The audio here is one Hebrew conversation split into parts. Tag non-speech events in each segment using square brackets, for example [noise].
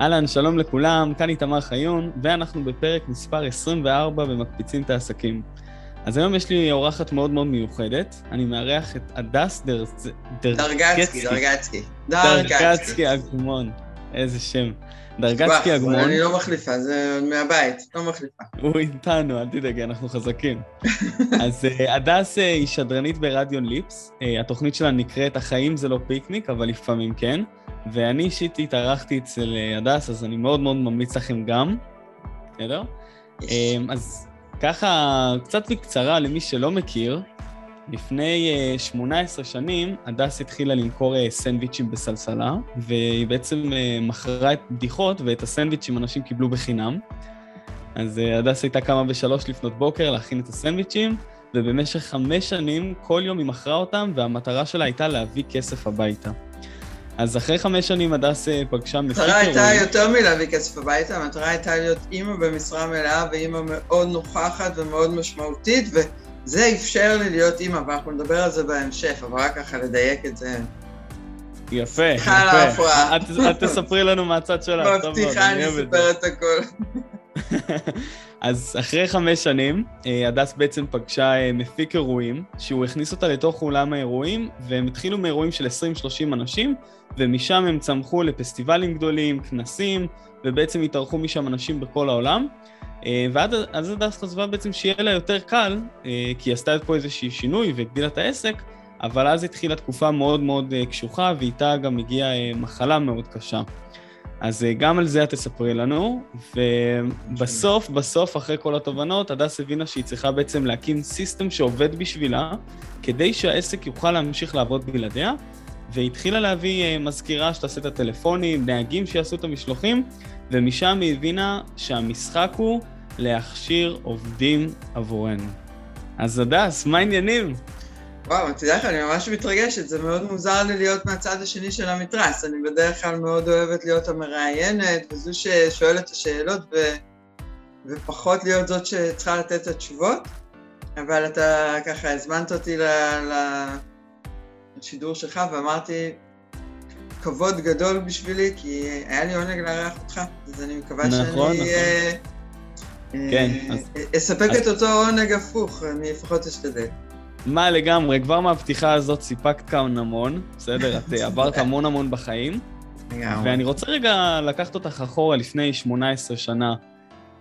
אהלן, שלום לכולם, כאן איתמר חיון, ואנחנו בפרק מספר 24 במקפיצים את העסקים. אז היום יש לי אורחת מאוד מאוד מיוחדת, אני מארח את הדס דר... דרגצקי, דרגצקי. דרגצקי אגמון, איזה שם. דרגצקי אגמון. אני לא מחליפה, זה מהבית, לא מחליפה. הוא איתנו, אל תדאגי, אנחנו חזקים. [laughs] אז אה, הדס אה, היא שדרנית ברדיון ליפס, אה, התוכנית שלה נקראת החיים זה לא פיקניק, אבל לפעמים כן. ואני אישית התארחתי אצל הדס, אז אני מאוד מאוד ממליץ לכם גם, בסדר? אז ככה, קצת בקצרה למי שלא מכיר, לפני 18 שנים הדס התחילה למכור סנדוויצ'ים בסלסלה, והיא בעצם מכרה את בדיחות ואת הסנדוויצ'ים אנשים קיבלו בחינם. אז הדס הייתה קמה בשלוש לפנות בוקר להכין את הסנדוויצ'ים, ובמשך חמש שנים כל יום היא מכרה אותם, והמטרה שלה הייתה להביא כסף הביתה. אז אחרי חמש שנים הדס פגשה מפיק המטרה הייתה יותר מלהביא כסף הביתה, המטרה הייתה להיות אימא במשרה מלאה ואימא מאוד נוכחת ומאוד משמעותית, וזה אפשר לי להיות אימא, ואנחנו נדבר על זה בהמשך, אבל רק ככה לדייק את זה. יפה, יפה. את תספרי לנו מהצד שלך. מבטיחה, אני אספר את הכל. [laughs] אז אחרי חמש שנים, אה, הדס בעצם פגשה אה, מפיק אירועים, שהוא הכניס אותה לתוך אולם האירועים, והם התחילו מאירועים של 20-30 אנשים, ומשם הם צמחו לפסטיבלים גדולים, כנסים, ובעצם התארחו משם אנשים בכל העולם. אה, ואז הדס חשבה בעצם שיהיה לה יותר קל, כי היא עשתה פה איזשהו שינוי והגדילה את העסק, אבל אז התחילה תקופה מאוד מאוד קשוחה, ואיתה גם הגיעה מחלה מאוד קשה. אז אה, גם על זה את תספרי לנו, ובסוף, בסוף, אחרי כל התובנות, הדס הבינה שהיא צריכה בעצם להקים system שעובד בשבילה, כדי שהעסק יוכל להמשיך לעבוד בלעדיה, והתחילה להביא אה, מזכירה שתעשה את הטלפונים, נהגים שיעשו את המשלוחים, ומשם היא הבינה שהמשחק הוא להכשיר עובדים עבורנו. אז הדס, מה העניינים? וואו, אתה יודע איך, אני ממש מתרגשת, זה מאוד מוזר לי להיות מהצד השני של המתרס. אני בדרך כלל מאוד אוהבת להיות המראיינת, וזו ששואלת את השאלות, ו... ופחות להיות זאת שצריכה לתת את התשובות, אבל אתה ככה הזמנת אותי ל... לשידור שלך, ואמרתי, כבוד גדול בשבילי, כי היה לי עונג לארח אותך, אז אני מקווה נכון, שאני... נכון. אה, כן, אה, אז... אספק אז... את אותו עונג הפוך, אני לפחות אשתדל. מה לגמרי, כבר מהפתיחה הזאת סיפקת כאן המון, בסדר? את אה, עברת המון המון בחיים. ואני רוצה רגע לקחת אותך אחורה לפני 18 שנה.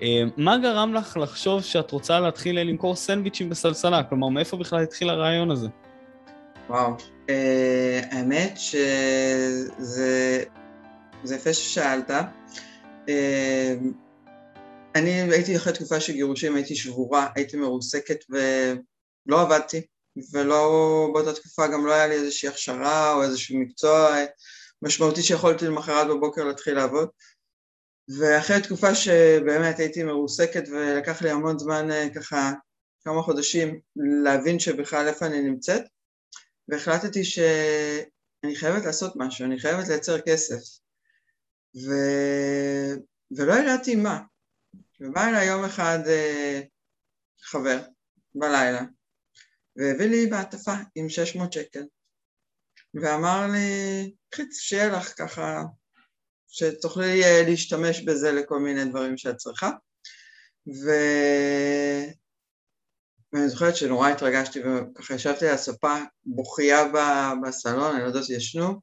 אה, מה גרם לך לחשוב שאת רוצה להתחיל למכור סנדוויצ'ים בסלסלה? כלומר, מאיפה בכלל התחיל הרעיון הזה? וואו, אה, האמת שזה יפה ששאלת. אני הייתי אחרי תקופה של גירושים, הייתי שבורה, הייתי מרוסקת ולא עבדתי. ולא, באותה תקופה גם לא היה לי איזושהי הכשרה או איזשהו מקצוע משמעותי שיכולתי למחרת בבוקר להתחיל לעבוד. ואחרי תקופה שבאמת הייתי מרוסקת ולקח לי המון זמן אה, ככה כמה חודשים להבין שבכלל איפה אני נמצאת והחלטתי שאני חייבת לעשות משהו, אני חייבת לייצר כסף ו... ולא ידעתי מה ובא אליי יום אחד אה, חבר בלילה והביא לי מעטפה עם 600 שקל. ואמר לי, קחי, שיהיה לך ככה, שתוכלי אה, להשתמש בזה לכל מיני דברים שאת צריכה. ו... ואני זוכרת שנורא התרגשתי וככה ישבתי על הספה בוכייה בסלון, אני לא יודעת שישנו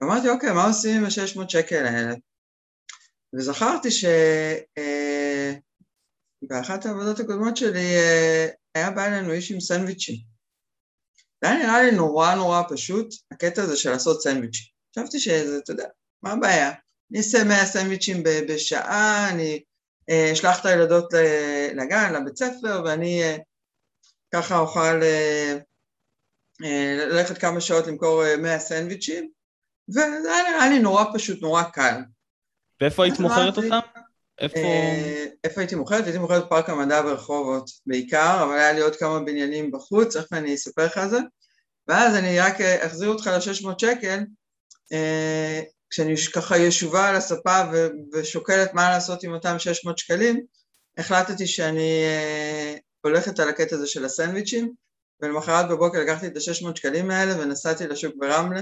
ואמרתי אוקיי מה עושים עם ה-600 שקל האלה? וזכרתי שבאחת אה, העבודות הקודמות שלי אה, היה בא אלינו איש עם סנדוויצ'ים. זה היה נראה לי נורא נורא פשוט, הקטע הזה של לעשות סנדוויצ'ים. חשבתי שזה, אתה יודע, מה הבעיה? אני אעשה 100 סנדוויצ'ים בשעה, אני אה, אשלח את הילדות לגן, לבית ספר, ואני אה, ככה אוכל ללכת כמה שעות למכור 100 סנדוויצ'ים, וזה היה נראה לי נורא פשוט, נורא קל. ואיפה היית מוכרת אותם? איפה... אה, איפה הייתי מוכרת? הייתי מוכרת בפארק המדע ברחובות בעיקר, אבל היה לי עוד כמה בניינים בחוץ, איך אני אספר לך על זה. ואז אני רק אחזיר אותך ל-600 שקל, אה, כשאני ככה ישובה על הספה ושוקלת מה לעשות עם אותם 600 שקלים, החלטתי שאני אה, הולכת על הקטע הזה של הסנדוויצ'ים, ולמחרת בבוקר לקחתי את ה-600 שקלים האלה ונסעתי לשוק ברמלה,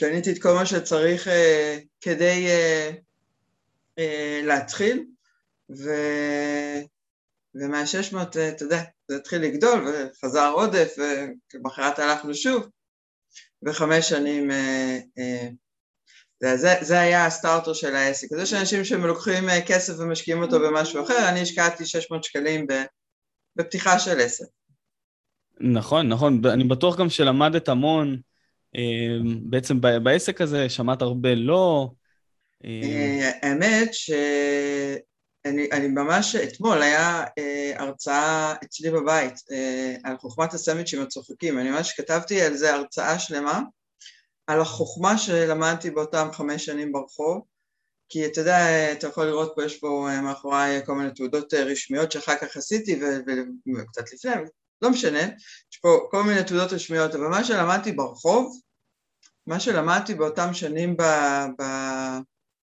קניתי את כל מה שצריך כדי להתחיל, ו... ומה-600, uh, אתה יודע, זה התחיל לגדול וחזר עודף, ולמחרת הלכנו שוב, וחמש שנים, uh, זה, זה, היה הסטארטר של העסק. אז יש אנשים שלוקחים כסף ומשקיעים אותו במשהו אחר, אני השקעתי 600 שקלים בפתיחה של עסק. נכון, נכון, אני בטוח גם שלמדת המון בעצם בעסק הזה, שמעת הרבה לא. אמ. האמת שאני ממש, אתמול היה אה, הרצאה אצלי בבית אה, על חוכמת הסמיצ'ים הצוחקים, אני ממש כתבתי על זה הרצאה שלמה, על החוכמה שלמדתי באותם חמש שנים ברחוב, כי אתה יודע, אתה יכול לראות פה, יש פה אה, מאחוריי כל מיני תעודות רשמיות שאחר כך עשיתי וקצת לפני, לא משנה, יש פה כל מיני תעודות רשמיות, אבל מה שלמדתי ברחוב, מה שלמדתי באותם שנים ב, ב,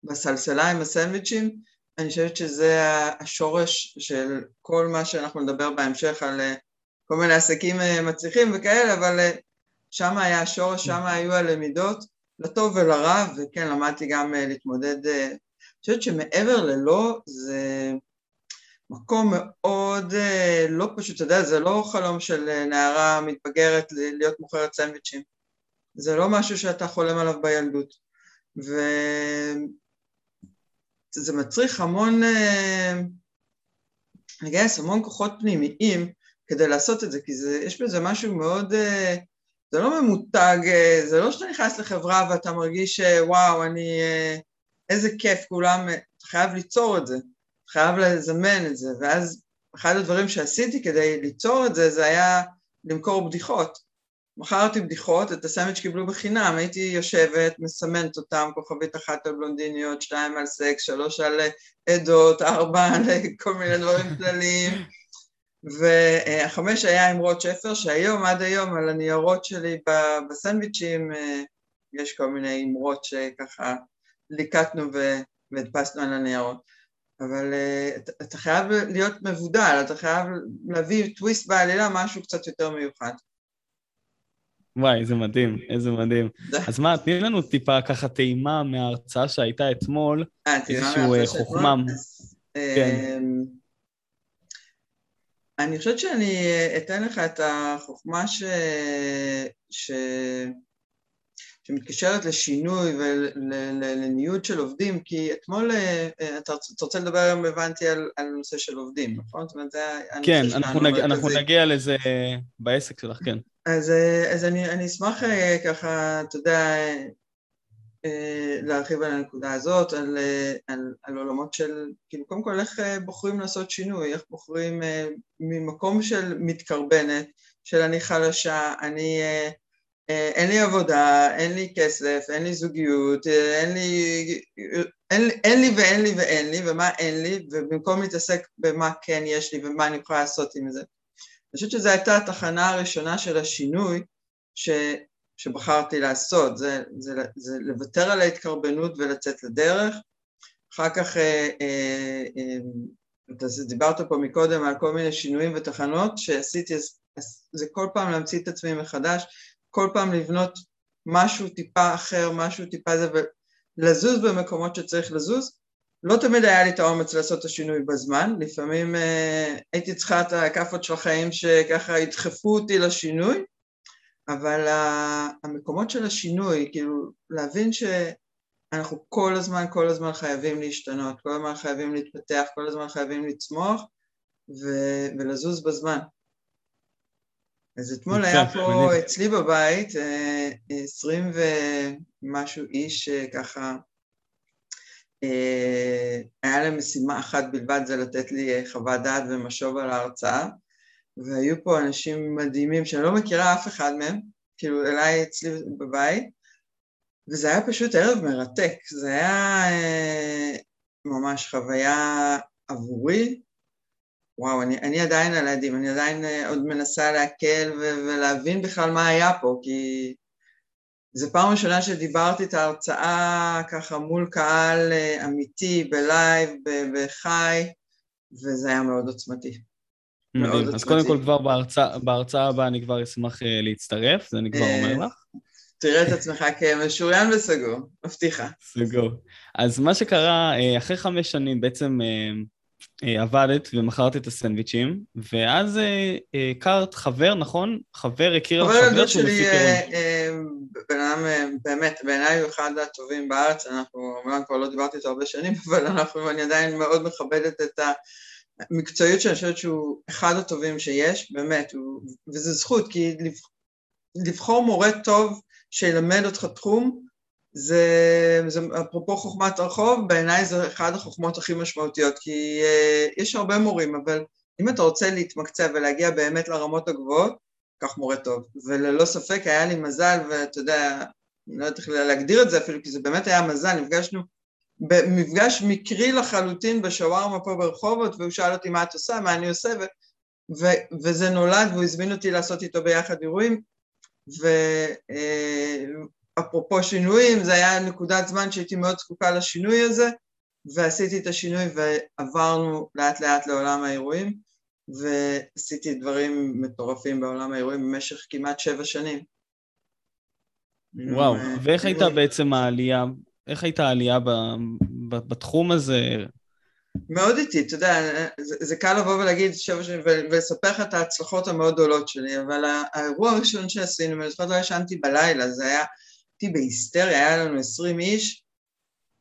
בסלסלה עם הסנדוויצ'ים, אני חושבת שזה השורש של כל מה שאנחנו נדבר בהמשך על אה, כל מיני עסקים אה, מצליחים וכאלה, אבל אה, שם היה השורש, שם היו הלמידות, לטוב ולרע, וכן, למדתי גם להתמודד, אני חושבת שמעבר ללא, זה מקום מאוד לא פשוט, אתה יודע, זה לא חלום של נערה מתבגרת להיות מוכרת סנדוויצ'ים. זה לא משהו שאתה חולם עליו בילדות. וזה מצריך המון, אה, לגייס המון כוחות פנימיים כדי לעשות את זה, כי זה, יש בזה משהו מאוד, זה לא ממותג, זה לא שאתה נכנס לחברה ואתה מרגיש וואו, אני, איזה כיף, כולם, אתה חייב ליצור את זה. חייב לזמן את זה, ואז אחד הדברים שעשיתי כדי ליצור את זה, זה היה למכור בדיחות. מכרתי בדיחות, את הסנדוויץ' קיבלו בחינם, הייתי יושבת, מסמנת אותם, כוכבית אחת על בלונדיניות, שתיים על סקס, שלוש על עדות, ארבע על כל מיני דברים [laughs] כלליים, והחמש היה אמרות שפר, שהיום, עד היום, על הניירות שלי בסנדוויצ'ים, יש כל מיני אמרות שככה ליקטנו והדפסנו על הניירות. אבל אתה חייב להיות מבודל, אתה חייב להביא טוויסט בעלילה, משהו קצת יותר מיוחד. וואי, איזה מדהים, איזה מדהים. אז מה, תני לנו טיפה ככה טעימה מההרצאה שהייתה אתמול, אה, איזשהו אה, חוכמה. כן. אמ, אני חושבת שאני אתן לך את החוכמה ש... שמתקשרת לשינוי ולניוד של עובדים, כי אתמול, אה, אה, אתה רוצה לדבר היום, הבנתי, על, על נושא של עובדים, נכון? זאת אומרת, זה הנושא כן, אנחנו, נג, אנחנו נגיע לזה בעסק שלך, כן. אז, אה, אז אני, אני אשמח ככה, אתה יודע, להרחיב על הנקודה הזאת, על, על, על עולמות של, כאילו, קודם כל, איך בוחרים לעשות שינוי, איך בוחרים ממקום של מתקרבנת, של אני חלשה, אני... אה, אין לי עבודה, אין לי כסף, אין לי זוגיות, אה, אין לי, אין, אין לי ואין לי ואין לי, ומה אין לי, ובמקום להתעסק במה כן יש לי ומה אני יכולה לעשות עם זה. אני חושבת שזו הייתה התחנה הראשונה של השינוי ש, שבחרתי לעשות, זה, זה, זה לוותר על ההתקרבנות ולצאת לדרך. אחר כך, אה, אה, אה, דיברת פה מקודם על כל מיני שינויים ותחנות שעשיתי, אז, אז זה כל פעם להמציא את עצמי מחדש, כל פעם לבנות משהו טיפה אחר, משהו טיפה זה, ולזוז במקומות שצריך לזוז. לא תמיד היה לי את האומץ לעשות את השינוי בזמן, לפעמים אה, הייתי צריכה את הכאפות של החיים שככה ידחפו אותי לשינוי, אבל המקומות של השינוי, כאילו להבין שאנחנו כל הזמן, כל הזמן חייבים להשתנות, כל הזמן חייבים להתפתח, כל הזמן חייבים לצמוח ו- ולזוז בזמן. אז אתמול היה פה אצלי בבית אה, עשרים ומשהו איש ככה, אה, היה להם משימה אחת בלבד, זה לתת לי אה, חוות דעת ומשוב על ההרצאה, והיו פה אנשים מדהימים שאני לא מכירה אף אחד מהם, כאילו אליי אצלי בבית, וזה היה פשוט ערב מרתק, זה היה ממש חוויה עבורי, וואו, אני, אני עדיין על העדים, אני עדיין uh, עוד מנסה להקל ו- ולהבין בכלל מה היה פה, כי זו פעם ראשונה שדיברתי את ההרצאה ככה מול קהל uh, אמיתי, בלייב, בחי, וזה היה מאוד עוצמתי. מדהים. מאוד אז עוצמתי. קודם כל כבר בהרצאה, בהרצאה הבאה אני כבר אשמח uh, להצטרף, זה אני כבר אומר לך. תראה את עצמך כמשוריין וסגור, מבטיחה. סגור. אז מה שקרה, אחרי חמש שנים בעצם אה, עבדת ומכרת את הסנדוויצ'ים, ואז אה, אה, הכרת חבר, נכון? חבר הכיר חבר חבר שהוא מפיק אירועים. בן אדם, באמת, בעיניי הוא אחד הטובים בארץ, אנחנו, אומנם כבר לא דיברתי איתו הרבה שנים, [laughs] אבל אנחנו, אני עדיין מאוד מכבדת את המקצועיות שאני חושבת שהוא אחד הטובים שיש, באמת, הוא, וזה זכות, כי לבחור מורה טוב שילמד אותך תחום, זה, זה אפרופו חוכמת הרחוב, בעיניי זה אחד החוכמות הכי משמעותיות, כי uh, יש הרבה מורים, אבל אם אתה רוצה להתמקצע ולהגיע באמת לרמות הגבוהות, קח מורה טוב. וללא ספק היה לי מזל, ואתה יודע, אני לא יודעת איך להגדיר את זה אפילו, כי זה באמת היה מזל, נפגשנו במפגש מקרי לחלוטין בשווארמה פה ברחובות, והוא שאל אותי מה את עושה, מה אני עושה, ו, ו, וזה נולד, והוא הזמין אותי לעשות איתו ביחד אירועים, ו, אה, אפרופו שינויים, זה היה נקודת זמן שהייתי מאוד זקוקה לשינוי הזה, ועשיתי את השינוי ועברנו לאט לאט לעולם האירועים, ועשיתי דברים מטורפים בעולם האירועים במשך כמעט שבע שנים. וואו, אה, ואיך הייתה בעצם העלייה, איך הייתה העלייה בתחום הזה? מאוד איטי, אתה יודע, זה, זה קל לבוא ולהגיד שבע שנים ולספר לך את ההצלחות המאוד גדולות שלי, אבל האירוע הראשון שעשינו, אני זוכרת לא ישנתי בלילה, זה היה הייתי בהיסטריה, היה לנו עשרים איש,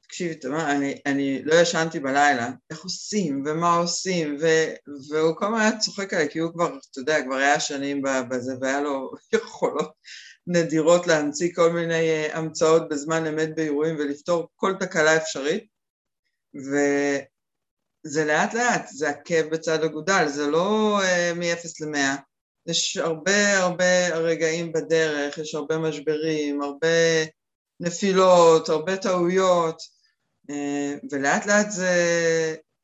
תקשיבי, תמר, אני, אני לא ישנתי בלילה, איך עושים ומה עושים, ו, והוא כל הזמן היה צוחק עליי, כי הוא כבר, אתה יודע, כבר היה שנים בזה, והיה לו [laughs] יכולות נדירות להמציא כל מיני אה, המצאות בזמן אמת באירועים ולפתור כל תקלה אפשרית, וזה לאט לאט, זה עקב בצד אגודל, זה לא uh, מ-0 ל-100, יש הרבה הרבה רגעים בדרך, יש הרבה משברים, הרבה נפילות, הרבה טעויות, אה, ולאט לאט זה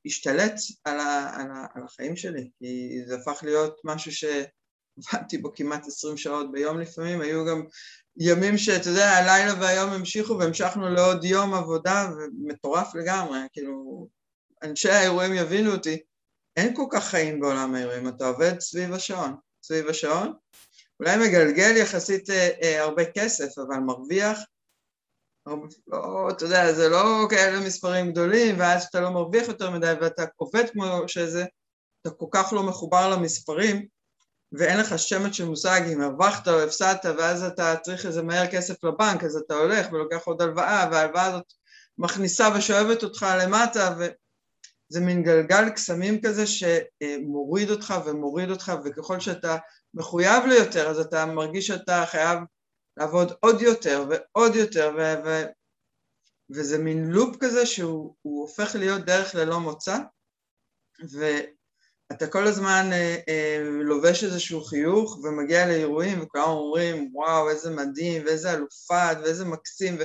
השתלט על, ה, על, ה, על החיים שלי, כי זה הפך להיות משהו שעבדתי בו כמעט עשרים שעות ביום לפעמים, היו גם ימים שאתה יודע, הלילה והיום המשיכו והמשכנו לעוד יום עבודה, ומטורף לגמרי, כאילו, אנשי האירועים יבינו אותי, אין כל כך חיים בעולם האירועים, אתה עובד סביב השעון. סביב השעון, אולי מגלגל יחסית אה, אה, הרבה כסף, אבל מרוויח, לא, אתה יודע, זה לא כאלה מספרים גדולים, ואז אתה לא מרוויח יותר מדי ואתה עובד כמו שזה, אתה כל כך לא מחובר למספרים, ואין לך שמץ של מושג אם הרווחת או הפסדת, ואז אתה צריך איזה מהר כסף לבנק, אז אתה הולך ולוקח עוד הלוואה, וההלוואה הזאת מכניסה ושואבת אותך למטה, ו... זה מין גלגל קסמים כזה שמוריד אותך ומוריד אותך, וככל שאתה מחויב ליותר, אז אתה מרגיש שאתה חייב לעבוד עוד יותר ועוד יותר, ו- ו- וזה מין לופ כזה שהוא הופך להיות דרך ללא מוצא, ואתה כל הזמן אה, אה, לובש איזשהו חיוך ומגיע לאירועים וכולם אומרים וואו איזה מדהים ואיזה אלופה ואיזה מקסים ו-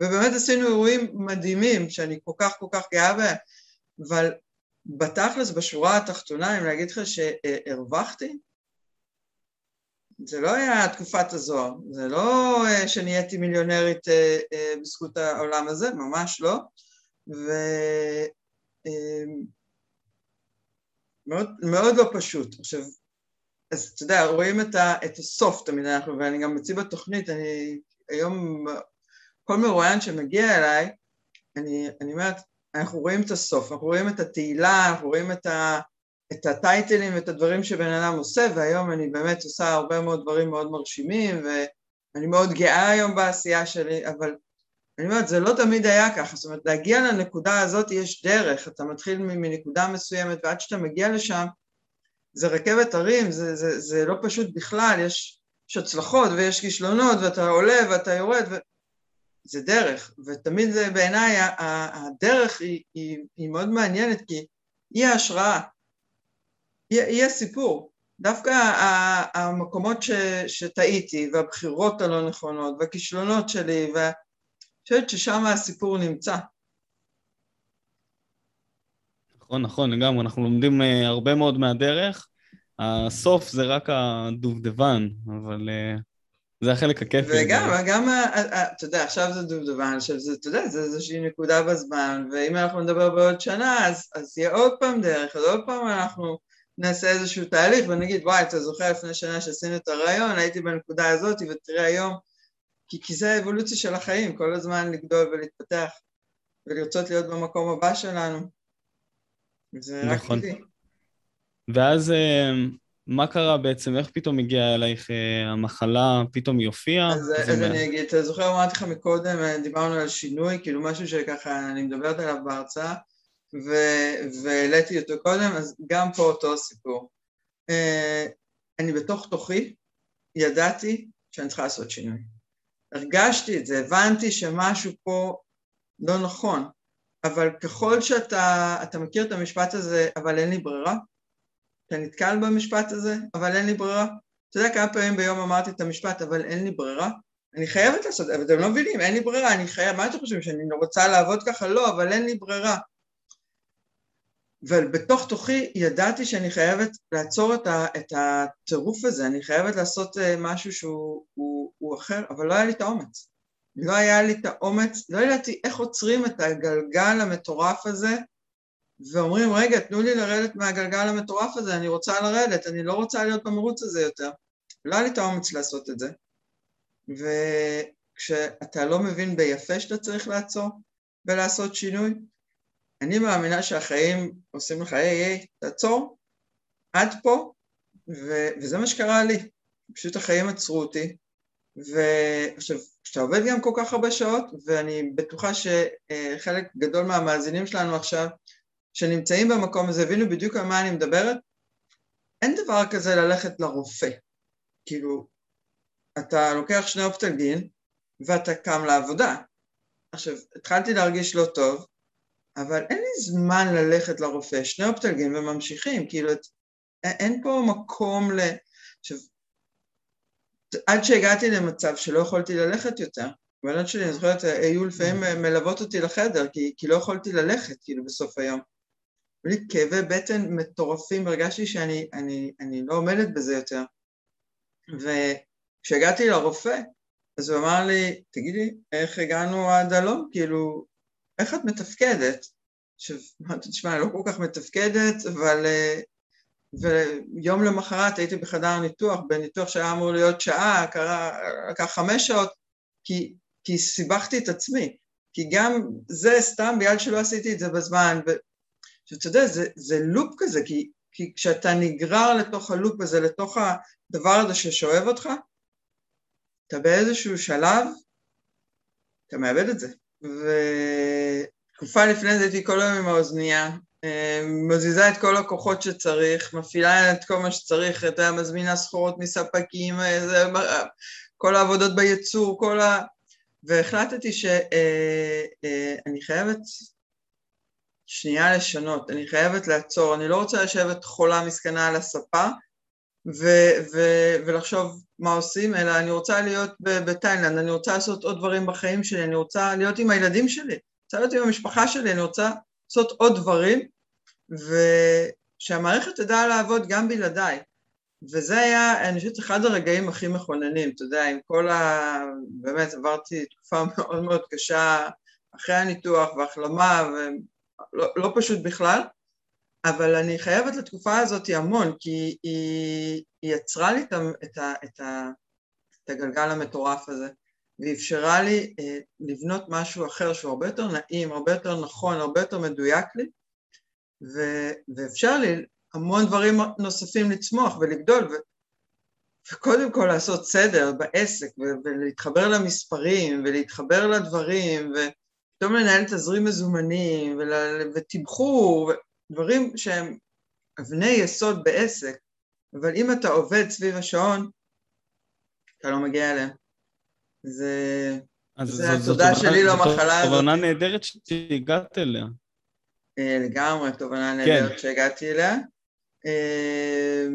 ובאמת עשינו אירועים מדהימים שאני כל כך כל כך גאה בהם אבל בתכלס, בשורה התחתונה, אם להגיד לך שהרווחתי, זה לא היה תקופת הזוהר, זה לא אה, שנהייתי מיליונרית אה, אה, בזכות העולם הזה, ממש לא, ומאוד מאוד לא פשוט. עכשיו, אז אתה יודע, רואים את, ה, את הסוף תמיד אנחנו, ואני גם מציב בתוכנית, אני היום, כל מרואיין שמגיע אליי, אני, אני אומרת, אנחנו רואים את הסוף, אנחנו רואים את התהילה, אנחנו רואים את, ה, את הטייטלים ואת הדברים שבן אדם עושה, והיום אני באמת עושה הרבה מאוד דברים מאוד מרשימים, ואני מאוד גאה היום בעשייה שלי, אבל אני אומרת, זה לא תמיד היה ככה, זאת אומרת, להגיע לנקודה הזאת יש דרך, אתה מתחיל מנקודה מסוימת, ועד שאתה מגיע לשם, זה רכבת הרים, זה, זה, זה לא פשוט בכלל, יש, יש הצלחות ויש כישלונות, ואתה עולה ואתה יורד, ו... זה דרך, ותמיד זה בעיניי הדרך היא, היא, היא מאוד מעניינת כי היא ההשראה, היא, היא הסיפור. דווקא המקומות ש, שטעיתי והבחירות הלא נכונות והכישלונות שלי, ואני חושבת ששם הסיפור נמצא. נכון, נכון, לגמרי, אנחנו לומדים uh, הרבה מאוד מהדרך. הסוף זה רק הדובדבן, אבל uh, זה החלק הכיפי. וגם, גם, אתה יודע, עכשיו זה דובדבן, עכשיו זה, אתה יודע, זה איזושהי נקודה בזמן, ואם אנחנו נדבר בעוד שנה, אז, אז יהיה עוד פעם דרך, אז עוד פעם אנחנו נעשה איזשהו תהליך ונגיד, וואי, אתה זוכר לפני שנה שעשינו את הרעיון, הייתי בנקודה הזאת, ותראה היום כי, כי זה האבולוציה של החיים, כל הזמן לגדול ולהתפתח ולרצות להיות במקום הבא שלנו. זה נכון. רק טבעי. ואז אה, מה קרה בעצם? איך פתאום הגיעה אלייך אה, המחלה? פתאום היא הופיעה? אז, אז מה... אני אגיד, אתה זוכר, אמרתי לך מקודם, אה, דיברנו על שינוי, כאילו משהו שככה אני מדברת עליו בהרצאה, והעליתי אותו קודם, אז גם פה אותו סיפור. אני בתוך תוכי ידעתי שאני צריכה לעשות שינוי. הרגשתי את זה, הבנתי שמשהו פה לא נכון, אבל ככל שאתה מכיר את המשפט הזה, אבל אין לי ברירה, אתה נתקל במשפט הזה, אבל אין לי ברירה. אתה יודע כמה פעמים ביום אמרתי את המשפט, אבל אין לי ברירה? אני חייבת לעשות, אבל אתם לא מבינים, אין לי ברירה, אני חייב, מה אתם חושבים, שאני רוצה לעבוד ככה? לא, אבל אין לי ברירה. אבל בתוך תוכי ידעתי שאני חייבת לעצור את, ה, את הטירוף הזה, אני חייבת לעשות אה, משהו שהוא הוא, הוא אחר, אבל לא היה לי את האומץ. לא היה לי את האומץ, לא ידעתי איך עוצרים את הגלגל המטורף הזה ואומרים, רגע, תנו לי לרדת מהגלגל המטורף הזה, אני רוצה לרדת, אני לא רוצה להיות במרוץ הזה יותר. לא היה לי את האומץ לעשות את זה. וכשאתה לא מבין ביפה שאתה צריך לעצור ולעשות שינוי, אני מאמינה שהחיים עושים לך, היי, היי, תעצור, עד פה, ו- וזה מה שקרה לי. פשוט החיים עצרו אותי. ועכשיו, כשאתה עובד גם כל כך הרבה שעות, ואני בטוחה שחלק גדול מהמאזינים שלנו עכשיו שנמצאים במקום הזה הבינו בדיוק על מה אני מדברת, אין דבר כזה ללכת לרופא. כאילו, אתה לוקח שני אופטלגין ואתה קם לעבודה. עכשיו, התחלתי להרגיש לא טוב, אבל אין לי זמן ללכת לרופא, שני אופטלגין וממשיכים, כאילו, אין פה מקום ל... עכשיו, עד שהגעתי למצב שלא יכולתי ללכת יותר, הבנות שלי, אני זוכרת, היו לפעמים מלוות אותי לחדר, כי, כי לא יכולתי ללכת, כאילו, בסוף היום. היו לי כאבי בטן מטורפים, הרגשתי שאני אני, אני לא עומדת בזה יותר. וכשהגעתי לרופא, אז הוא אמר לי, תגידי, איך הגענו עד הלום? כאילו, איך את מתפקדת? עכשיו, אמרתי, תשמע, אני לא כל כך מתפקדת, אבל... ויום למחרת הייתי בחדר ניתוח, בניתוח שהיה אמור להיות שעה, קרה, לקח חמש שעות, כי, כי סיבכתי את עצמי. כי גם זה סתם בגלל שלא עשיתי את זה בזמן, שאתה יודע, זה, זה לופ כזה, כי, כי כשאתה נגרר לתוך הלופ הזה, לתוך הדבר הזה ששואב אותך, אתה באיזשהו שלב, אתה מאבד את זה. ותקופה לפני זה הייתי כל היום עם האוזנייה, אה, מזיזה את כל הכוחות שצריך, מפעילה את כל מה שצריך, אתה מזמינה סחורות מספקים, אה, זה, כל העבודות בייצור, כל ה... והחלטתי שאני אה, חייבת שנייה לשנות, אני חייבת לעצור, אני לא רוצה לשבת חולה מסכנה על הספה ו- ו- ולחשוב מה עושים, אלא אני רוצה להיות בתאילנד, אני רוצה לעשות עוד דברים בחיים שלי, אני רוצה להיות עם הילדים שלי, אני רוצה להיות עם המשפחה שלי, אני רוצה לעשות עוד דברים, ושהמערכת תדע לעבוד גם בלעדיי. וזה היה, אני חושבת, אחד הרגעים הכי מכוננים, אתה יודע, עם כל ה... באמת עברתי תקופה מאוד מאוד קשה אחרי הניתוח והחלמה, לא, לא פשוט בכלל, אבל אני חייבת לתקופה הזאת המון, כי היא, היא יצרה לי את, את, את, את הגלגל המטורף הזה, ואפשרה לי אה, לבנות משהו אחר שהוא הרבה יותר נעים, הרבה יותר נכון, הרבה יותר מדויק לי, ו, ואפשר לי המון דברים נוספים לצמוח ולגדול, ו, וקודם כל לעשות סדר בעסק, ו, ולהתחבר למספרים, ולהתחבר לדברים, ו... פתאום לנהל תזרים מזומנים ותמחור, דברים שהם אבני יסוד בעסק, אבל אם אתה עובד סביב השעון, אתה לא מגיע אליהם. זה, זה התודה שלי למחלה הזאת. זו תובנה נהדרת שהגעת אליה. אה, לגמרי, תובנה כן. נהדרת. שהגעתי אליה. אה,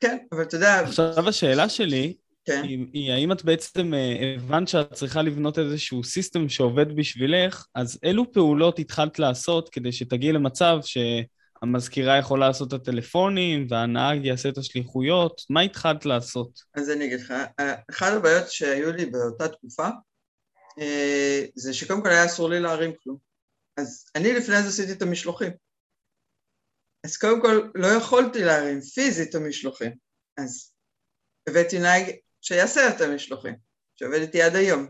כן, אבל אתה יודע... עכשיו השאלה שלי, כן. היא, היא האם את בעצם אה, הבנת שאת צריכה לבנות איזשהו סיסטם שעובד בשבילך, אז אילו פעולות התחלת לעשות כדי שתגיעי למצב שהמזכירה יכולה לעשות את הטלפונים והנהג יעשה את השליחויות? מה התחלת לעשות? אז אני אגיד לך, אחת הבעיות שהיו לי באותה תקופה, אה, זה שקודם כל היה אסור לי להרים כלום. אז אני לפני זה עשיתי את המשלוחים. אז קודם כל לא יכולתי להרים פיזית את המשלוחים. אז הבאתי נהג שיעשה את המשלוחים. שעובד איתי עד היום,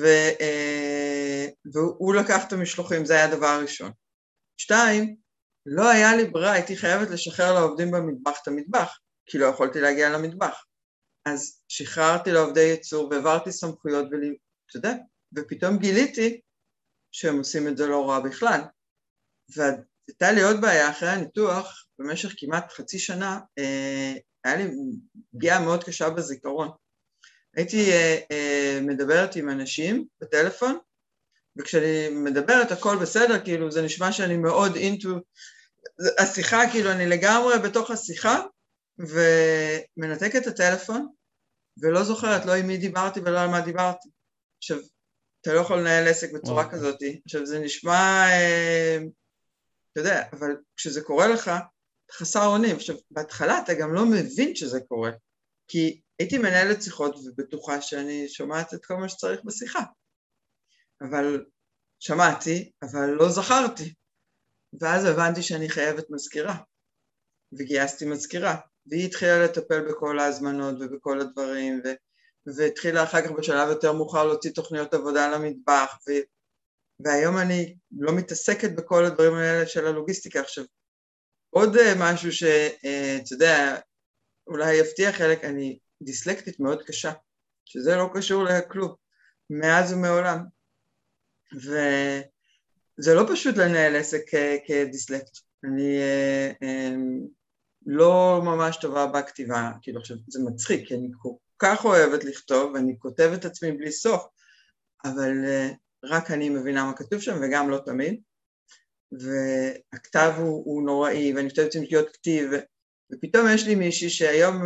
ו, אה, והוא לקח את המשלוחים, זה היה הדבר הראשון. שתיים, לא היה לי ברירה, הייתי חייבת לשחרר לעובדים במטבח את המטבח, כי לא יכולתי להגיע למטבח. אז שחררתי לעובדי ייצור והעברתי סמכויות, ואתה יודע, ופתאום גיליתי שהם עושים את זה לא רע בכלל. והייתה לי עוד בעיה, אחרי הניתוח, במשך כמעט חצי שנה, אה, היה לי פגיעה מאוד קשה בזיכרון. הייתי אה, אה, מדברת עם אנשים בטלפון, וכשאני מדברת הכל בסדר, כאילו זה נשמע שאני מאוד אינטו השיחה, כאילו אני לגמרי בתוך השיחה, ומנתקת את הטלפון, ולא זוכרת לא עם מי דיברתי ולא על מה דיברתי. עכשיו, אתה לא יכול לנהל עסק בצורה וואו. כזאת. עכשיו, זה נשמע, אה, אתה יודע, אבל כשזה קורה לך, חסר אונים. עכשיו, בהתחלה אתה גם לא מבין שזה קורה, כי הייתי מנהלת שיחות ובטוחה שאני שומעת את כל מה שצריך בשיחה. אבל שמעתי, אבל לא זכרתי. ואז הבנתי שאני חייבת מזכירה, וגייסתי מזכירה, והיא התחילה לטפל בכל ההזמנות ובכל הדברים, ו... והתחילה אחר כך בשלב יותר מאוחר להוציא תוכניות עבודה למטבח, ו... והיום אני לא מתעסקת בכל הדברים האלה של הלוגיסטיקה. עכשיו, עוד אה, משהו שאתה אה, יודע, אולי יפתיע חלק, אני דיסלקטית מאוד קשה, שזה לא קשור לכלום, מאז ומעולם. וזה לא פשוט לנהל עסק כדיסלקט. אני אה, אה, לא ממש טובה בכתיבה, כאילו עכשיו זה מצחיק, כי אני כל כך אוהבת לכתוב, ואני כותבת את עצמי בלי סוף, אבל אה, רק אני מבינה מה כתוב שם, וגם לא תמיד. והכתב הוא, הוא נוראי, ואני כותבת עם שגיאות כתיב, ופתאום יש לי מישהי שהיום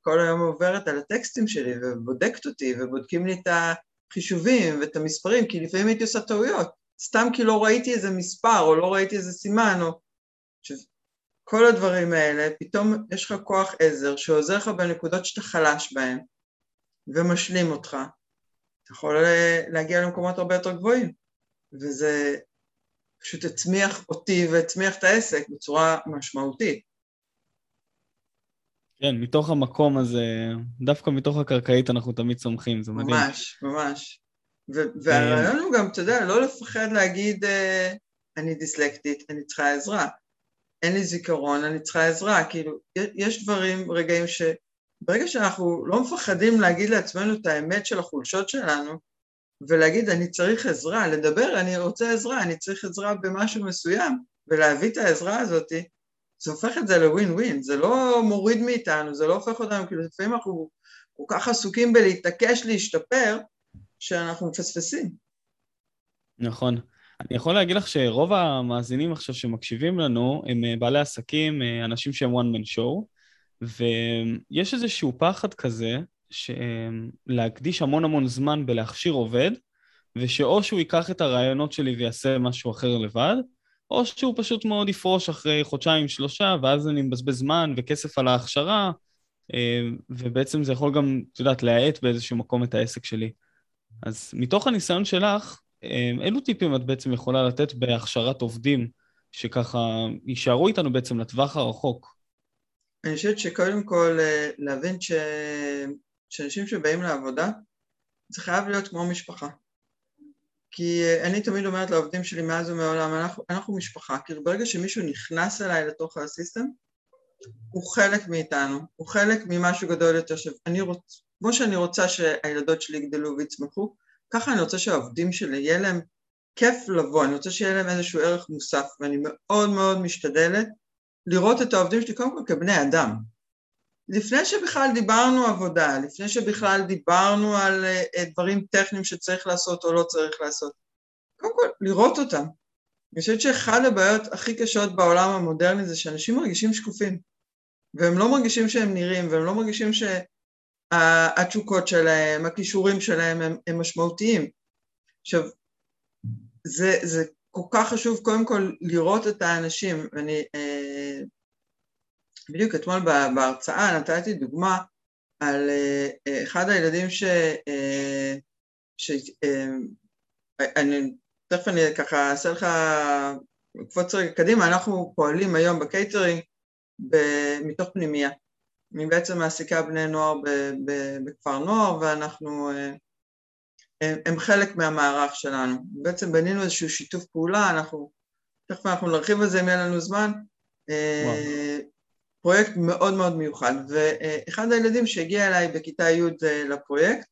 כל היום עוברת על הטקסטים שלי ובודקת אותי ובודקים לי את החישובים ואת המספרים, כי לפעמים הייתי עושה טעויות, סתם כי לא ראיתי איזה מספר או לא ראיתי איזה סימן, או... כל הדברים האלה, פתאום יש לך כוח עזר שעוזר לך בנקודות שאתה חלש בהן ומשלים אותך, אתה יכול להגיע למקומות הרבה יותר גבוהים, וזה פשוט הצמיח אותי והצמיח את העסק בצורה משמעותית. כן, מתוך המקום הזה, דווקא מתוך הקרקעית אנחנו תמיד צומחים, זה מדהים. ממש, ממש. והרעיון הוא גם, אתה יודע, לא לפחד להגיד, אה, אני דיסלקטית, אני צריכה עזרה. אין לי זיכרון, אני צריכה עזרה. כאילו, יש דברים, רגעים ש... ברגע שאנחנו לא מפחדים להגיד לעצמנו את האמת של החולשות שלנו, ולהגיד, אני צריך עזרה, לדבר, אני רוצה עזרה, אני צריך עזרה במשהו מסוים, ולהביא את העזרה הזאתי, זה הופך את זה לווין ווין, זה לא מוריד מאיתנו, זה לא הופך אותנו, כאילו לפעמים אנחנו כל כך עסוקים בלהתעקש להשתפר, שאנחנו מפספסים. נכון. אני יכול להגיד לך שרוב המאזינים עכשיו שמקשיבים לנו הם אה, בעלי עסקים, אה, אנשים שהם one man show, ויש איזשהו פחד כזה, להקדיש המון המון זמן בלהכשיר עובד, ושאו שהוא ייקח את הרעיונות שלי ויעשה משהו אחר לבד, או שהוא פשוט מאוד יפרוש אחרי חודשיים, שלושה, ואז אני מבזבז זמן וכסף על ההכשרה, אה, ובעצם זה יכול גם, את יודעת, להאט באיזשהו מקום את העסק שלי. אז מתוך הניסיון שלך, אה, אילו טיפים את בעצם יכולה לתת בהכשרת עובדים, שככה יישארו איתנו בעצם לטווח הרחוק? אני חושבת שקודם כל אה, להבין ש... שאנשים שבאים לעבודה, זה חייב להיות כמו משפחה. כי אה, אני תמיד אומרת לעובדים שלי מאז ומעולם, אנחנו, אנחנו משפחה, כאילו ברגע שמישהו נכנס אליי לתוך הסיסטם, הוא חלק מאיתנו, הוא חלק ממשהו גדול יותר, שאני רוצ... כמו שאני רוצה שהילדות שלי יגדלו ויצמחו, ככה אני רוצה שהעובדים שלי, יהיה להם כיף לבוא, אני רוצה שיהיה להם איזשהו ערך מוסף, ואני מאוד מאוד משתדלת לראות את העובדים שלי קודם כל כבני אדם, לפני שבכלל דיברנו עבודה, לפני שבכלל דיברנו על uh, דברים טכניים שצריך לעשות או לא צריך לעשות, קודם כל לראות אותם. אני חושבת שאחד הבעיות הכי קשות בעולם המודרני זה שאנשים מרגישים שקופים, והם לא מרגישים שהם נראים, והם לא מרגישים שהתשוקות שלהם, הכישורים שלהם הם, הם משמעותיים. עכשיו, זה, זה כל כך חשוב קודם כל לראות את האנשים, ואני אה, בדיוק אתמול בהרצאה נתתי דוגמה על אה, אחד הילדים ש... אה, ש... אה, אני, תכף אני ככה אעשה לך, קפוץ רגע קדימה, אנחנו פועלים היום בקייטרינג מתוך פנימייה. אני בעצם מעסיקה בני נוער בכפר נוער ואנחנו, הם, הם חלק מהמערך שלנו. בעצם בנינו איזשהו שיתוף פעולה, אנחנו, תכף אנחנו נרחיב על זה אם יהיה לנו זמן, וואו. פרויקט מאוד מאוד מיוחד, ואחד הילדים שהגיע אליי בכיתה י' לפרויקט,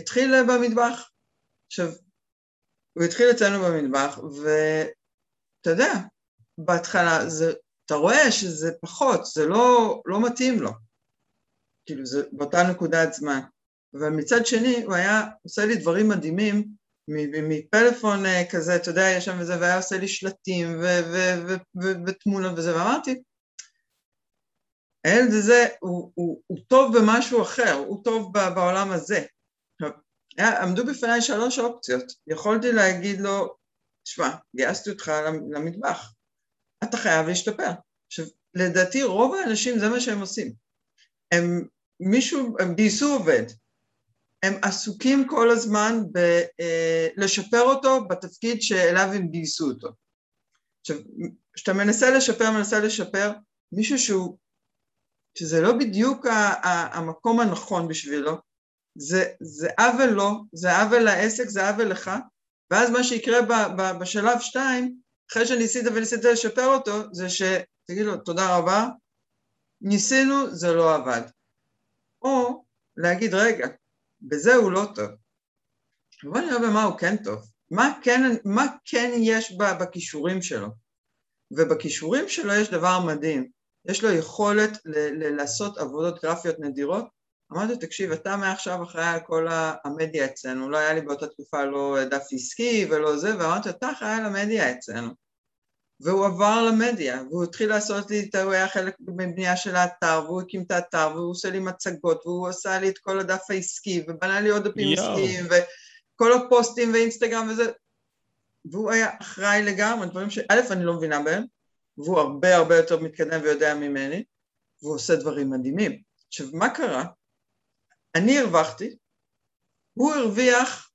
התחיל במטבח. עכשיו, הוא התחיל אצלנו במטבח, ואתה יודע, בהתחלה זה, אתה רואה שזה פחות, זה לא, לא מתאים לו, כאילו זה באותה נקודת זמן. אבל מצד שני הוא היה עושה לי דברים מדהימים מפלאפון אה, כזה, אתה יודע, יש שם וזה, והיה עושה לי שלטים ותמונות וזה, ואמרתי, הילד הזה הוא, הוא, הוא טוב במשהו אחר, הוא טוב בעולם הזה. היה, עמדו בפניי שלוש אופציות, יכולתי להגיד לו, תשמע, גייסתי אותך למטבח, אתה חייב להשתפר. עכשיו, לדעתי רוב האנשים זה מה שהם עושים. הם מישהו, הם גייסו עובד, הם עסוקים כל הזמן בלשפר אה, אותו בתפקיד שאליו הם גייסו אותו. עכשיו, כשאתה מנסה לשפר, מנסה לשפר, מישהו שהוא, שזה לא בדיוק המקום הנכון בשבילו, זה, זה עוול לו, זה עוול לעסק, זה עוול לך, ואז מה שיקרה ב, ב, בשלב שתיים, אחרי שניסית וניסית לשפר אותו, זה שתגיד לו תודה רבה, ניסינו, זה לא עבד. או להגיד רגע, בזה הוא לא טוב. בוא נראה במה הוא כן טוב. מה כן, מה כן יש בכישורים שלו? ובכישורים שלו יש דבר מדהים. יש לו יכולת ל- ל- לעשות עבודות גרפיות נדירות. אמרתי, תקשיב, אתה מעכשיו אחראי על כל המדיה אצלנו. לא היה לי באותה תקופה לא דף עסקי ולא זה, ואמרתי, אתה אחראי על המדיה אצלנו. והוא עבר למדיה, והוא התחיל לעשות לי, הוא היה חלק מבנייה של האתר, והוא הקים את האתר, והוא עושה לי מצגות, והוא עשה לי את כל הדף העסקי, ובנה לי עוד דפים עסקיים, וכל הפוסטים ואינסטגרם וזה, והוא היה אחראי לגמרי, דברים שא' אני לא מבינה בהם, והוא הרבה הרבה יותר מתקדם ויודע ממני, והוא עושה דברים מדהימים. עכשיו, מה קרה? אני הרווחתי, הוא הרוויח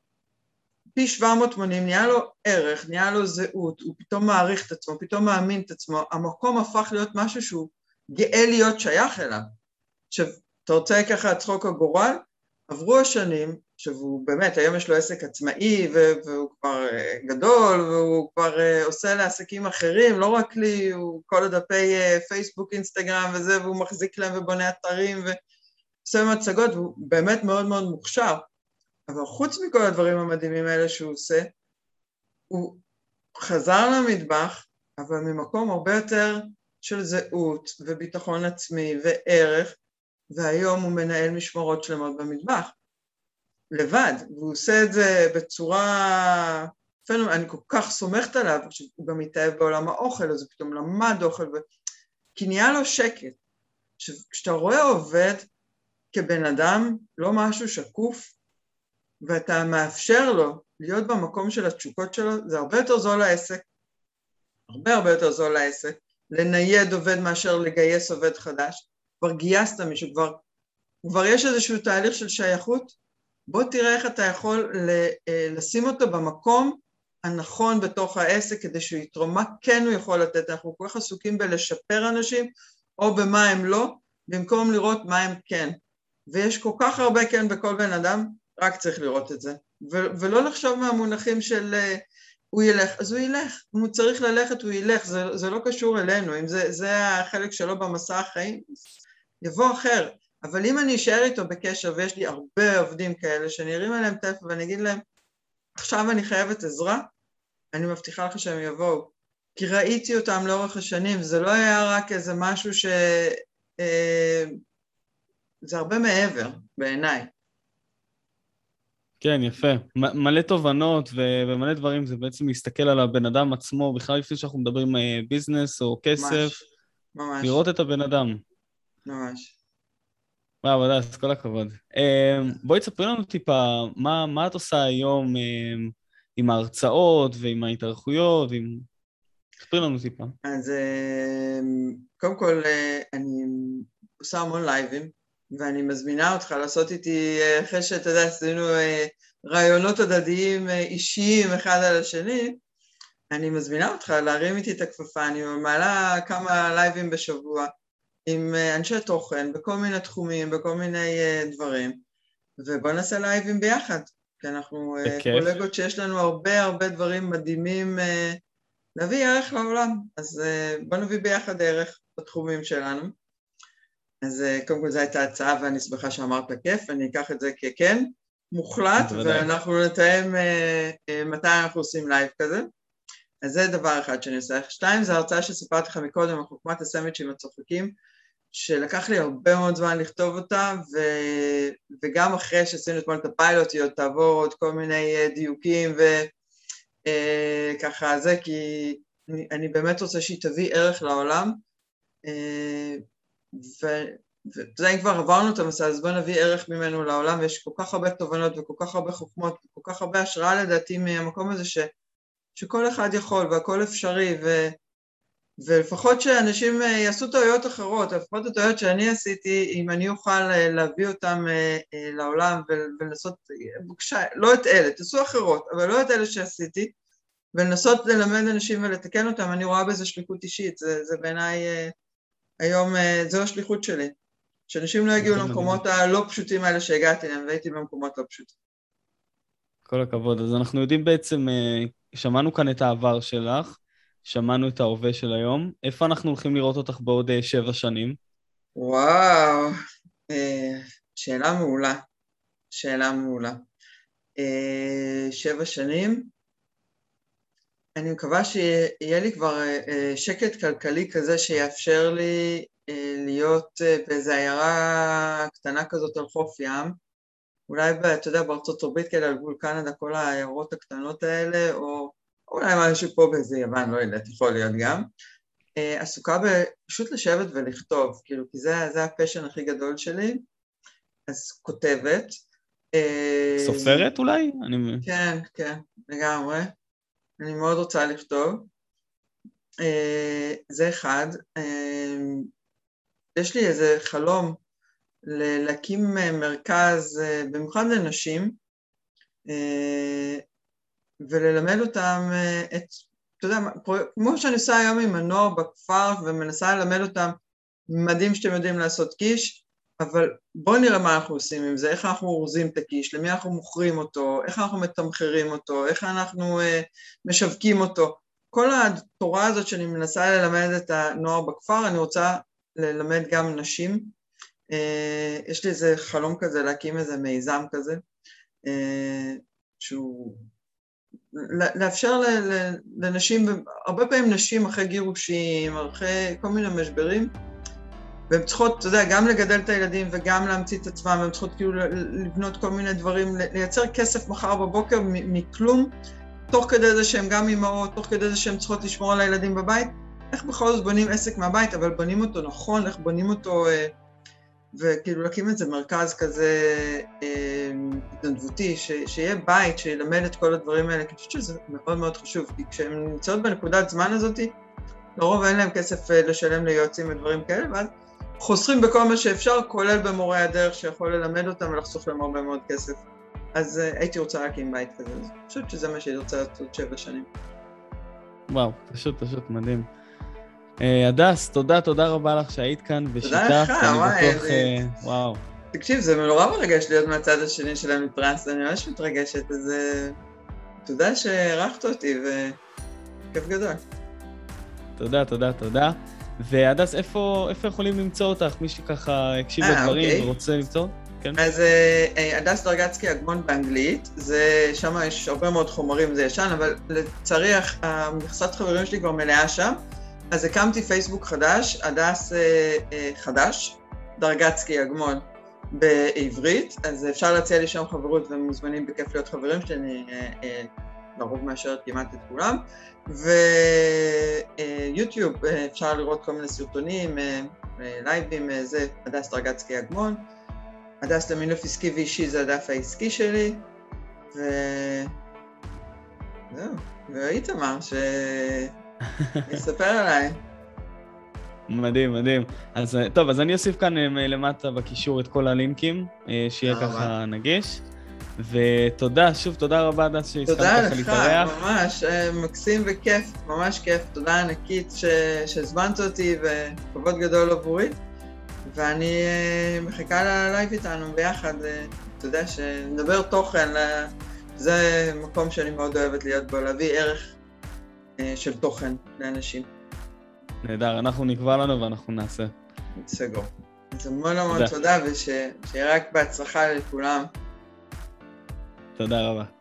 פי 780, נהיה לו ערך, נהיה לו זהות, הוא פתאום מעריך את עצמו, פתאום מאמין את עצמו, המקום הפך להיות משהו שהוא גאה להיות שייך אליו. עכשיו, אתה רוצה ככה צחוק הגורל? עברו השנים, עכשיו הוא באמת, היום יש לו עסק עצמאי והוא כבר אה, גדול והוא כבר אה, עושה לעסקים אחרים, לא רק לי, הוא כל הדפי אה, פייסבוק, אינסטגרם וזה, והוא מחזיק להם ובונה אתרים ועושה מצגות, והוא באמת מאוד מאוד מוכשר. אבל חוץ מכל הדברים המדהימים האלה שהוא עושה, הוא חזר למטבח, אבל ממקום הרבה יותר של זהות וביטחון עצמי וערך, והיום הוא מנהל משמרות שלמות במטבח, לבד, והוא עושה את זה בצורה... אני כל כך סומכת עליו, הוא גם מתאהב בעולם האוכל, אז הוא פתאום למד אוכל, ו... כי נהיה לו שקט. עכשיו, כשאתה רואה עובד כבן אדם, לא משהו שקוף, ואתה מאפשר לו להיות במקום של התשוקות שלו, זה הרבה יותר זול לעסק, הרבה הרבה יותר זול לעסק, לנייד עובד מאשר לגייס עובד חדש, כבר גייסת מישהו, כבר, כבר יש איזשהו תהליך של שייכות, בוא תראה איך אתה יכול אה, לשים אותו במקום הנכון בתוך העסק כדי שהוא יתרום, מה כן הוא יכול לתת, אנחנו כל כך עסוקים בלשפר אנשים או במה הם לא, במקום לראות מה הם כן. ויש כל כך הרבה כן בכל בן אדם, רק צריך לראות את זה. ו- ולא לחשוב מהמונחים של uh, הוא ילך, אז הוא ילך, אם הוא צריך ללכת הוא ילך, זה, זה לא קשור אלינו, אם זה, זה החלק שלו במסע החיים, יבוא אחר. אבל אם אני אשאר איתו בקשר, ויש לי הרבה עובדים כאלה, שאני ארים אליהם טלפון ואני אגיד להם, עכשיו אני חייבת עזרה, אני מבטיחה לך שהם יבואו. כי ראיתי אותם לאורך השנים, זה לא היה רק איזה משהו ש... אה, זה הרבה מעבר בעיניי. כן, יפה. מלא תובנות ו- ומלא דברים, זה בעצם להסתכל על הבן אדם עצמו, בכלל לפני שאנחנו מדברים אה, ביזנס או כסף. ממש, ממש. לראות את הבן אדם. ממש. וואו, אז כל הכבוד. אה, בואי תספרי לנו טיפה, מה, מה את עושה היום אה, עם ההרצאות ועם ההתארכויות, ועם... תספרי לנו טיפה. אז קודם כל, אני עושה המון לייבים. ואני מזמינה אותך לעשות איתי, אה, אחרי שאתה יודע, עשינו אה, רעיונות הדדיים אה, אישיים אחד על השני, אני מזמינה אותך להרים איתי את הכפפה, אני מעלה כמה לייבים בשבוע, עם אנשי תוכן בכל מיני תחומים, בכל מיני דברים, ובואו נעשה לייבים ביחד, כי אנחנו בכיף. קולגות שיש לנו הרבה הרבה דברים מדהימים להביא ערך לעולם, אז בואו נביא ביחד ערך בתחומים שלנו. אז קודם כל זו הייתה הצעה ואני שמחה שאמרת כיף, אני אקח את זה ככן, מוחלט, ואנחנו נתאם מתי אנחנו עושים לייב כזה. אז זה דבר אחד שאני עושה. שתיים, זו הרצאה שסיפרתי לך מקודם, חוכמת הסנדוויצ'ים הצוחקים, שלקח לי הרבה מאוד זמן לכתוב אותה, ו... וגם אחרי שעשינו אתמול את הפיילוט, היא עוד תעבור עוד כל מיני אה, דיוקים וככה אה, זה, כי אני, אני באמת רוצה שהיא תביא ערך לעולם, אה, ואתה יודע, אם כבר עברנו את המסע, אז בוא נביא ערך ממנו לעולם, ויש כל כך הרבה תובנות וכל כך הרבה חוכמות וכל כך הרבה השראה לדעתי מהמקום הזה ש... שכל אחד יכול והכל אפשרי, ו, ולפחות שאנשים אה, יעשו טעויות אחרות, לפחות הטעויות שאני עשיתי, אם אני אוכל אה, להביא אותן אה, לעולם ולנסות, בבקשה, לא את אלה, תעשו אחרות, אבל לא את אלה שעשיתי, ולנסות ללמד אנשים ולתקן אותם, אני רואה בזה שליחות אישית, זה, זה בעיניי היום, זו השליחות שלי, שאנשים לא יגיעו למקומות הלא פשוטים האלה שהגעתי אליהם, והייתי במקומות לא פשוטים. כל הכבוד. אז אנחנו יודעים בעצם שמענו כאן את העבר שלך, שמענו את ההווה של היום. איפה אנחנו הולכים לראות אותך בעוד אה, שבע שנים? וואו, אה, שאלה מעולה. שאלה מעולה. אה, שבע שנים, אני מקווה שיהיה לי כבר שקט כלכלי כזה שיאפשר לי להיות באיזו עיירה קטנה כזאת על חוף ים. אולי, אתה יודע, בארצות הברית כאלה על גבול קנדה, כל העיירות הקטנות האלה, או אולי משהו פה באיזה יוון, לא יודעת, יכול להיות גם. אה, עסוקה פשוט לשבת ולכתוב, כאילו, כי זה, זה הפשן הכי גדול שלי, אז כותבת. אה, סופרת אולי? אני... כן, כן, לגמרי. אני מאוד רוצה לכתוב. אה, זה אחד. יש לי איזה חלום להקים מרכז, במיוחד לנשים, וללמד אותם את, אתה יודע, כמו שאני עושה היום עם הנוער בכפר ומנסה ללמד אותם, מדהים שאתם יודעים לעשות קיש, אבל בואו נראה מה אנחנו עושים עם זה, איך אנחנו אורזים את הקיש, למי אנחנו מוכרים אותו, איך אנחנו מתמחרים אותו, איך אנחנו uh, משווקים אותו. כל התורה הזאת שאני מנסה ללמד את הנוער בכפר, אני רוצה ללמד גם נשים. Uh, יש לי איזה חלום כזה להקים איזה מיזם כזה, uh, שהוא לאפשר לנשים, הרבה פעמים נשים אחרי גירושים, אחרי כל מיני משברים, והן צריכות, אתה יודע, גם לגדל את הילדים וגם להמציא את עצמם, והן צריכות כאילו לבנות כל מיני דברים, לייצר כסף מחר בבוקר מכלום, תוך כדי זה שהן גם אימהות, תוך כדי זה שהן צריכות לשמור על הילדים בבית. איך בכל זאת בונים עסק מהבית, אבל בונים אותו נכון, איך בונים אותו... אה, וכאילו להקים איזה מרכז כזה אה, התנדבותי, ש, שיהיה בית שילמד את כל הדברים האלה, כי אני חושבת שזה מאוד מאוד חשוב, כי כשהן נמצאות בנקודת זמן הזאת, לרוב אין להם כסף אה, לשלם ליועצים ודברים כאלה, ואז חוסכים בכל מה שאפשר, כולל במורי הדרך שיכול ללמד אותם ולחסוך להם הרבה מאוד כסף. אז uh, הייתי רוצה להקים בית כזה, אז אני חושבת שזה מה שהייתי רוצה לעשות שבע שנים. וואו, פשוט פשוט מדהים. אה, הדס, תודה, תודה רבה לך שהיית כאן ושיתפת. תודה לך, וואי, אה, וואו. תקשיב, זה נורא מרגש להיות מהצד השני של המתרס, אני ממש מתרגשת, אז אה, תודה שהערכת אותי, וכיף גדול. תודה, תודה, תודה. והדס, איפה, איפה יכולים למצוא אותך? מי שככה הקשיב לדברים אוקיי. ורוצה למצוא? כן. אז הדס דרגצקי אגמון באנגלית, זה, שם יש הרבה מאוד חומרים, זה ישן, אבל לצערי המכסת חברים שלי כבר מלאה שם. אז הקמתי פייסבוק חדש, הדס אה, אה, חדש, דרגצקי אגמון בעברית, אז אפשר להציע לי שם חברות והם מוזמנים בכיף להיות חברים שלי, אני אה, אה, לרוב מאשרת כמעט את כולם, ויוטיוב, אה, אפשר לראות כל מיני סרטונים, אה, אה, לייבים, אה, זה הדס דרגצקי אגמון, הדס למינוף עסקי ואישי זה הדף העסקי שלי, ו... זהו, ואיתמר, ש... [laughs] יספר עליי. מדהים, מדהים. אז אה, טוב, אז אני אוסיף כאן אה, למטה בקישור את כל הלינקים, אה, שיהיה ככה נגיש. ותודה, שוב, תודה רבה, הדס, שהסכמת ככה להתארח. תודה לך, ממש, מקסים וכיף, ממש כיף. תודה ענקית שהזמנת אותי, וכבוד גדול עבורי. ואני מחכה ללייב איתנו ביחד, אתה יודע, שנדבר תוכן, זה מקום שאני מאוד אוהבת להיות בו, להביא ערך של תוכן לאנשים. נהדר, אנחנו נקבע לנו ואנחנו נעשה. סגור. אז המון המון תודה, ושיהיה רק בהצלחה לכולם. תודה רבה.